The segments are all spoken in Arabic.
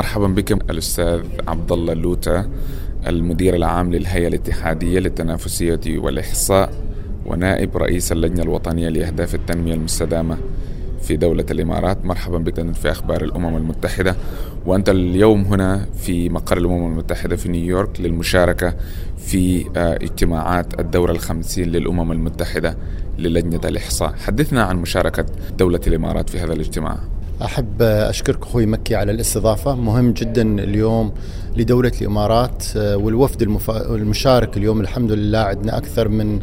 مرحبا بكم الأستاذ عبد الله اللوتا المدير العام للهيئة الاتحادية للتنافسية والإحصاء ونائب رئيس اللجنة الوطنية لأهداف التنمية المستدامة في دولة الإمارات. مرحبا بك في أخبار الأمم المتحدة. وأنت اليوم هنا في مقر الأمم المتحدة في نيويورك للمشاركة في آه، اجتماعات الدورة الخمسين للأمم المتحدة للجنة الإحصاء. حدثنا عن مشاركة دولة الإمارات في هذا الاجتماع. أحب أشكرك أخوي مكي على الاستضافة. مهم جدا اليوم لدولة الإمارات آه، والوفد المشارك اليوم الحمد لله. عندنا أكثر من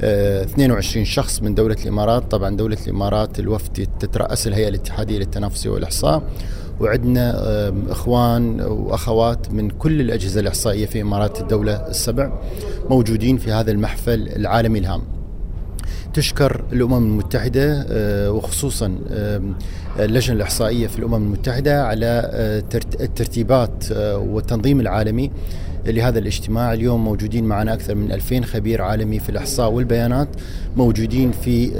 22 آه، شخص من دولة الإمارات. طبعا دولة الإمارات الوفد تترأس الهيئة الاتحادية للتنافس والإحصاء. وعندنا إخوان وأخوات من كل الأجهزة الإحصائية في إمارات الدولة السبع موجودين في هذا المحفل العالمي الهام. تشكر الأمم المتحدة آه، وخصوصا اللجنة الإحصائية في الأمم المتحدة على آه، الترتيبات آه، والتنظيم العالمي لهذا الاجتماع. اليوم موجودين معنا أكثر من 2000 خبير عالمي في الإحصاء والبيانات موجودين في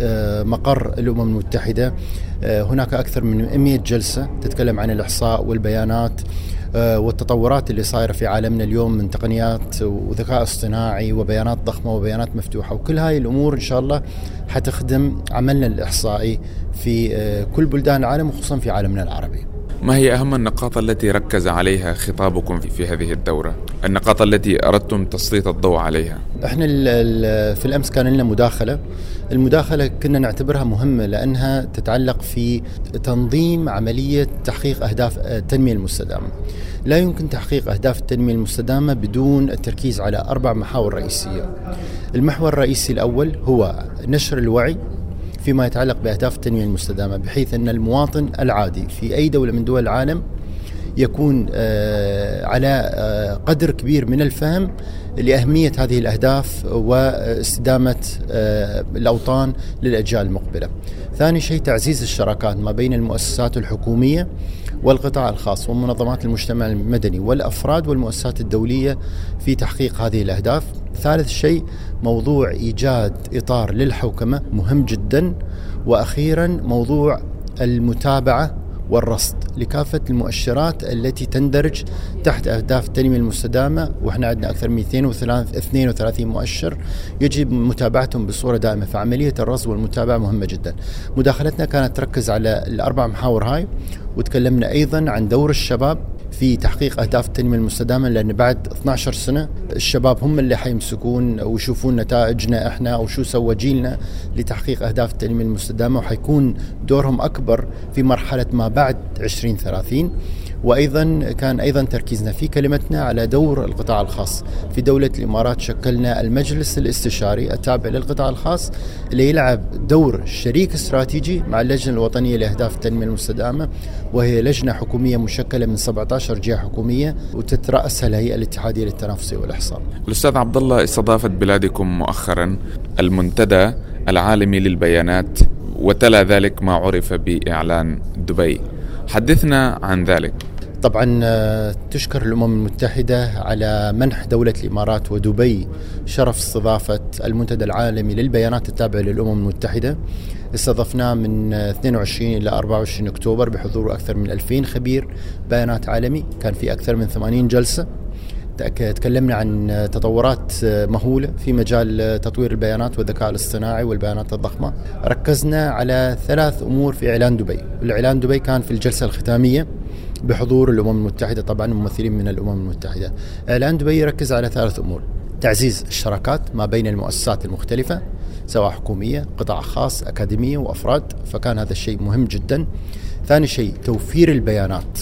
مقر الأمم المتحدة. هناك أكثر من 100 جلسة تتكلم عن الإحصاء والبيانات. آه، والتطورات اللي صايرة في عالمنا اليوم من تقنيات وذكاء اصطناعي وبيانات ضخمة وبيانات مفتوحة وكل هاي الأمور إن شاء الله حتخدم عملنا الإحصائي في آه، كل بلدان العالم وخصوصا في عالمنا العربي. ما هي أهم النقاط التي ركز عليها خطابكم في هذه الدورة؟ النقاط التي أردتم تسليط الضوء عليها؟ إحنا في الأمس كان لنا مداخلة المداخلة كنا نعتبرها مهمة لأنها تتعلق في تنظيم عملية تحقيق أهداف التنمية المستدامة لا يمكن تحقيق أهداف التنمية المستدامة بدون التركيز على أربع محاور رئيسية المحور الرئيسي الأول هو نشر الوعي فيما يتعلق بأهداف التنمية المستدامة بحيث أن المواطن العادي في أي دولة من دول العالم يكون آه، على آه، قدر كبير من الفهم لأهمية هذه الأهداف واستدامة آه، الأوطان للأجيال المقبلة. ثاني شيء تعزيز الشراكات ما بين المؤسسات الحكومية والقطاع الخاص ومنظمات المجتمع المدني والأفراد والمؤسسات الدولية في تحقيق هذه الأهداف. ثالث شيء موضوع إيجاد إطار للحوكمة مهم جدا. وأخيرا موضوع المتابعة والرصد لكافة المؤشرات التي تندرج تحت أهداف التنمية المستدامة. وإحنا عندنا أكثر من 232 مؤشر يجب متابعتهم بصورة دائمة. فعملية الرصد والمتابعة مهمة جدا. مداخلتنا كانت تركز على الأربع محاور هاي وتكلمنا أيضا عن دور الشباب في تحقيق أهداف التنمية المستدامة لأن بعد 12 سنة الشباب هم اللي حيمسكون ويشوفون نتائجنا إحنا أو شو سوى جيلنا لتحقيق أهداف التنمية المستدامة وحيكون دورهم أكبر في مرحلة ما بعد 2030 وأيضا كان أيضا تركيزنا في كلمتنا على دور القطاع الخاص في دولة الإمارات شكلنا المجلس الاستشاري التابع للقطاع الخاص اللي يلعب دور شريك استراتيجي مع اللجنة الوطنية لأهداف التنمية المستدامة وهي لجنة حكومية مشكلة من 17 جهة حكومية وتتراسها الهيئة الاتحادية للتنافس والإحصاء. الأستاذ عبد الله استضافت بلادكم مؤخرا المنتدى العالمي للبيانات وتلا ذلك ما عرف بإعلان دبي. حدثنا عن ذلك. طبعا آه، تشكر الأمم المتحدة على منح دولة الإمارات ودبي شرف استضافة المنتدى العالمي للبيانات التابع للأمم المتحدة. استضفناه من 22 إلى 24 أكتوبر بحضور أكثر من 2000 خبير بيانات عالمي. كان في أكثر من 80 جلسة. تكلمنا عن تطورات مهولة في مجال تطوير البيانات والذكاء الاصطناعي والبيانات الضخمة. ركزنا على ثلاث أمور في إعلان دبي. الإعلان دبي كان في الجلسة الختامية. بحضور الأمم المتحدة طبعا ممثلين من الأمم المتحدة. إعلان دبي يركز على ثلاث أمور تعزيز الشراكات ما بين المؤسسات المختلفة سواء حكومية قطاع خاص أكاديمية وأفراد فكان هذا الشيء مهم جدا. ثاني شيء توفير البيانات.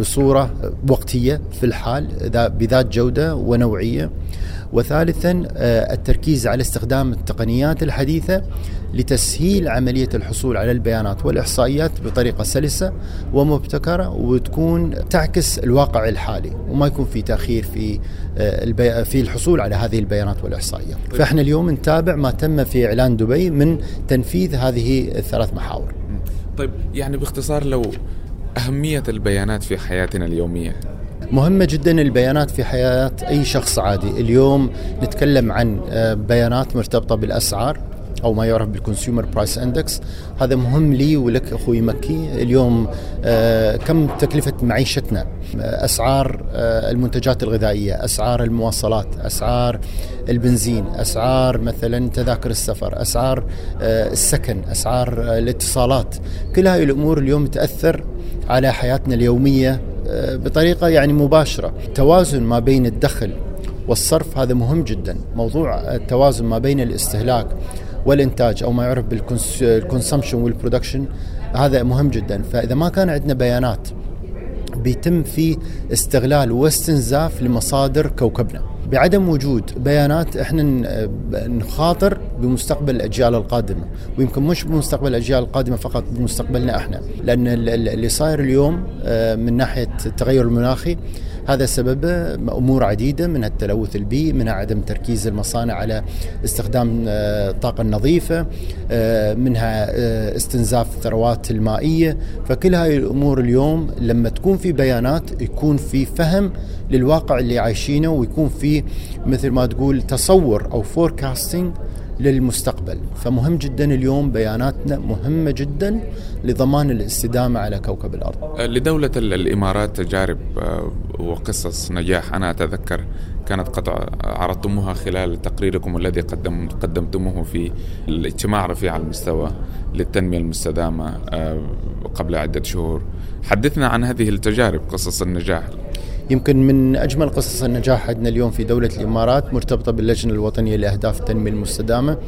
بصورة وقتية في الحال بذات جودة ونوعية. وثالثا آه، التركيز على استخدام التقنيات الحديثة لتسهيل عملية الحصول على البيانات والإحصائيات بطريقة سلسة ومبتكرة وتكون تعكس الواقع الحالي وما يكون في تأخير في آه، في الحصول على هذه البيانات والإحصائيات. طيب. فإحنا اليوم نتابع ما تم في إعلان دبي من تنفيذ هذه الثلاث محاور. طيب يعني باختصار لو أهمية البيانات في حياتنا اليومية. مهمة جدا البيانات في حياة أي شخص عادي. اليوم نتكلم عن آه، بيانات مرتبطة بالأسعار أو ما يعرف بال consumer price index هذا مهم لي ولك أخوي مكي. اليوم آه، كم تكلفة معيشتنا؟ أسعار آه، المنتجات الغذائية أسعار المواصلات أسعار البنزين أسعار مثلا تذاكر السفر أسعار السكن أسعار الاتصالات. كل هاي الأمور اليوم تأثر على حياتنا اليومية بطريقة يعني مباشرة. توازن ما بين الدخل والصرف هذا مهم جدا. موضوع التوازن ما بين الاستهلاك والإنتاج أو ما يعرف بال consumption وال production هذا مهم جدا. فإذا ما كان عندنا بيانات بيتم في استغلال واستنزاف لمصادر كوكبنا. بعدم وجود بيانات إحنا نخاطر بمستقبل الأجيال القادمة. ويمكن مش بمستقبل الأجيال القادمة فقط بمستقبلنا إحنا. لأن اللي صاير اليوم آه، من ناحية التغير المناخي هذا سببه أمور عديدة منها التلوث البيئي منها عدم تركيز المصانع على استخدام الطاقه آه، النظيفه آه، منها آه، استنزاف الثروات المائية. فكل هاي الأمور اليوم لما تكون في بيانات يكون في فهم للواقع اللي عايشينه ويكون في مثل ما تقول تصور أو فوركاستنج للمستقبل. فمهم جدا اليوم بياناتنا مهمة جدا لضمان الاستدامة على كوكب الأرض. لدولة الإمارات تجارب أه، وقصص نجاح أنا أتذكر كانت قد عرضتموها خلال تقريركم الذي قدم قدمتموه في الاجتماع رفيع المستوى للتنمية المستدامة أه، قبل عدة شهور. حدثنا عن هذه التجارب قصص النجاح. يمكن من أجمل قصص النجاح عندنا اليوم في دولة الإمارات مرتبطة باللجنة الوطنية لأهداف التنمية المستدامة.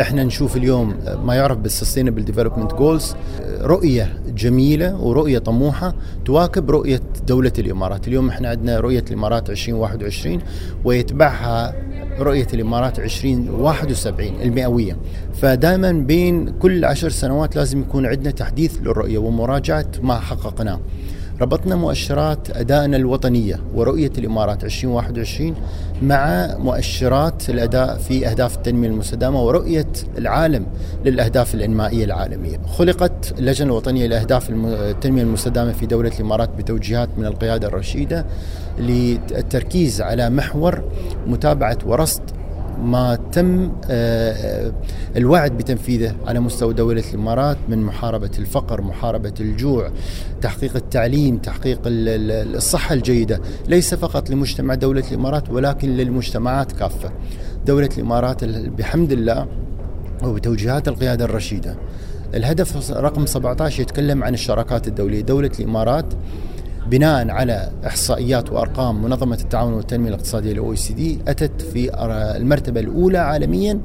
إحنا نشوف اليوم ما يعرف بال sustainable development goals رؤية جميلة ورؤية طموحة تواكب رؤية دولة الإمارات. اليوم إحنا عندنا رؤية الإمارات 2021 ويتبعها رؤية الإمارات 2071 المئوية. فدائما بين كل عشر سنوات لازم يكون عندنا تحديث للرؤية ومراجعة ما حققناه. ربطنا مؤشرات أدائنا الوطنية ورؤية الإمارات 2021 مع مؤشرات الأداء في أهداف التنمية المستدامة ورؤية العالم للأهداف الإنمائية العالمية. خلقت اللجنة الوطنية لأهداف التنمية المستدامة في دولة الإمارات بتوجيهات من القيادة الرشيدة للتركيز على محور متابعة ورصد ما تم آه، آه، الوعد بتنفيذه على مستوى دولة الإمارات من محاربة الفقر محاربة الجوع تحقيق التعليم تحقيق الصحة الجيدة. ليس فقط لمجتمع دولة الإمارات ولكن للمجتمعات كافة. دولة الإمارات بحمد الله وبتوجيهات القيادة الرشيدة. الهدف رقم 17 يتكلم عن الشراكات الدولية. دولة الإمارات بناء على إحصائيات وأرقام منظمة التعاون والتنمية الاقتصادية ال OECD أتت في المرتبة الأولى عالميا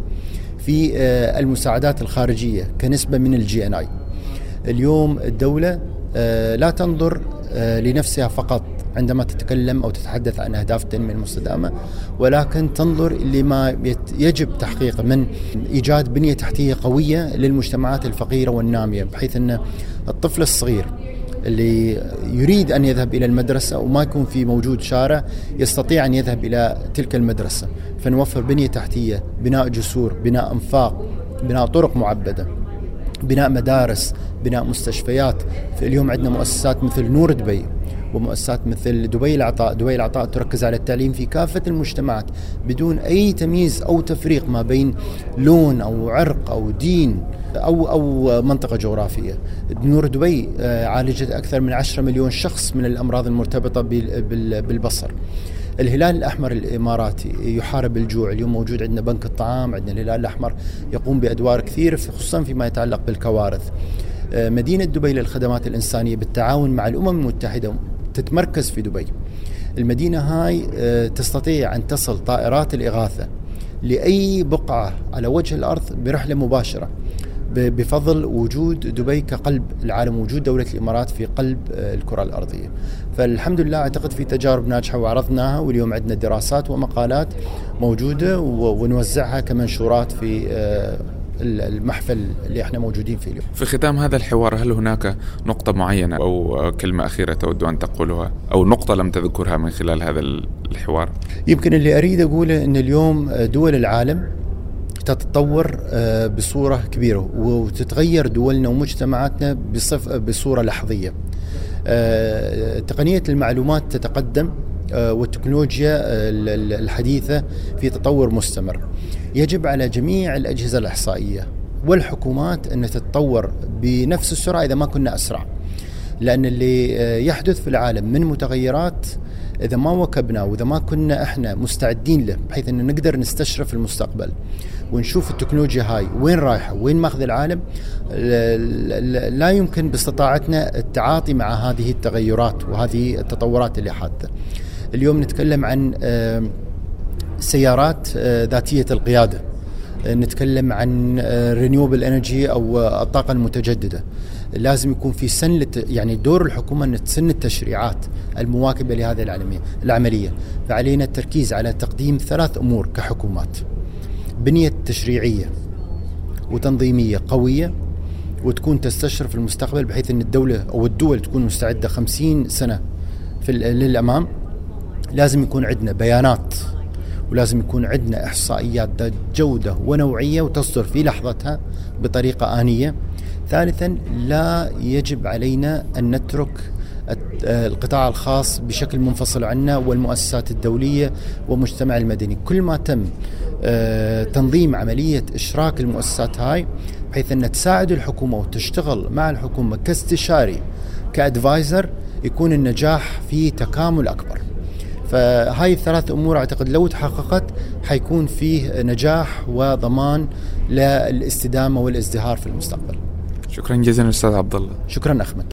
في آه، المساعدات الخارجية كنسبة من ال GNI. اليوم الدولة آه، لا تنظر آه، لنفسها فقط عندما تتكلم أو تتحدث عن أهداف التنمية المستدامة ولكن تنظر لما يجب تحقيقه من إيجاد بنية تحتية قوية للمجتمعات الفقيرة والنامية بحيث أن الطفل الصغير اللي يريد أن يذهب إلى المدرسة وما يكون في موجود شارع يستطيع أن يذهب إلى تلك المدرسة. فنوفر بنية تحتية بناء جسور بناء أنفاق بناء طرق معبدة بناء مدارس بناء مستشفيات. في اليوم عندنا مؤسسات مثل نور دبي ومؤسسات مثل دبي العطاء. دبي العطاء تركز على التعليم في كافة المجتمعات بدون أي تمييز أو تفريق ما بين لون أو عرق أو دين أو أو منطقة جغرافية. نور دبي آه، عالجت أكثر من 10 مليون شخص من الأمراض المرتبطة بالبصر. الهلال الأحمر الإماراتي يحارب الجوع. اليوم موجود عندنا بنك الطعام عندنا الهلال الأحمر يقوم بأدوار كثيرة خصوصا فيما يتعلق بالكوارث. آه، مدينة دبي للخدمات الإنسانية بالتعاون مع الأمم المتحدة تتمركز في دبي. المدينة هاي آه، تستطيع أن تصل طائرات الإغاثة لأي بقعة على وجه الأرض برحلة مباشرة بفضل وجود دبي كقلب. العالم وجود دولة الإمارات في قلب آه، الكرة الأرضية. فالحمد لله أعتقد في تجارب ناجحة وعرضناها واليوم عندنا دراسات ومقالات موجودة ونوزعها كمنشورات في آه، المحفل اللي إحنا موجودين فيه اليوم. في ختام هذا الحوار هل هناك نقطة معينة أو كلمة أخيرة تود أن تقولها أو نقطة لم تذكرها من خلال هذا الحوار؟ يمكن اللي أريد أقوله أن اليوم دول العالم تتطور آه، بصورة كبيرة وتتغير دولنا ومجتمعاتنا بصف بصورة لحظية آه، تقنية المعلومات تتقدم والتكنولوجيا الحديثة في تطور مستمر. يجب على جميع الأجهزة الإحصائية والحكومات أن تتطور بنفس السرعة إذا ما كنا أسرع. لأن اللي آه، يحدث في العالم من متغيرات إذا ما واكبنا وإذا ما كنا إحنا مستعدين له بحيث أن نقدر نستشرف المستقبل ونشوف التكنولوجيا هاي وين رايحة وين ماخذ العالم لا يمكن باستطاعتنا التعاطي مع هذه التغيرات وهذه التطورات اللي حادثة. اليوم نتكلم عن آه، سيارات آه، ذاتية القيادة. نتكلم عن renewable energy أو الطاقة المتجددة. لازم يكون في سن يعني دور الحكومة ان تسن التشريعات المواكبة لهذه العالميه العملية. فعلينا التركيز على تقديم ثلاث أمور كحكومات بنية تشريعية وتنظيمية قوية وتكون تستشرف المستقبل بحيث إن الدولة أو الدول تكون مستعدة 50 سنة في للأمام. لازم يكون عندنا بيانات ولازم يكون عندنا إحصائيات ذات جودة ونوعية وتصدر في لحظتها بطريقة آنية. ثالثا لا يجب علينا أن نترك القطاع الخاص بشكل منفصل عنا والمؤسسات الدولية والمجتمع المدني. كل ما تم آه، تنظيم عملية إشراك المؤسسات هاي بحيث أن تساعد الحكومة وتشتغل مع الحكومة كاستشاري كأدفايزر يكون النجاح في تكامل أكبر. فهاي الثلاث أمور أعتقد لو تحققت حيكون فيه نجاح وضمان للإستدامة والازدهار في المستقبل. شكرا جزيلا أستاذ عبد الله. شكرا احمد.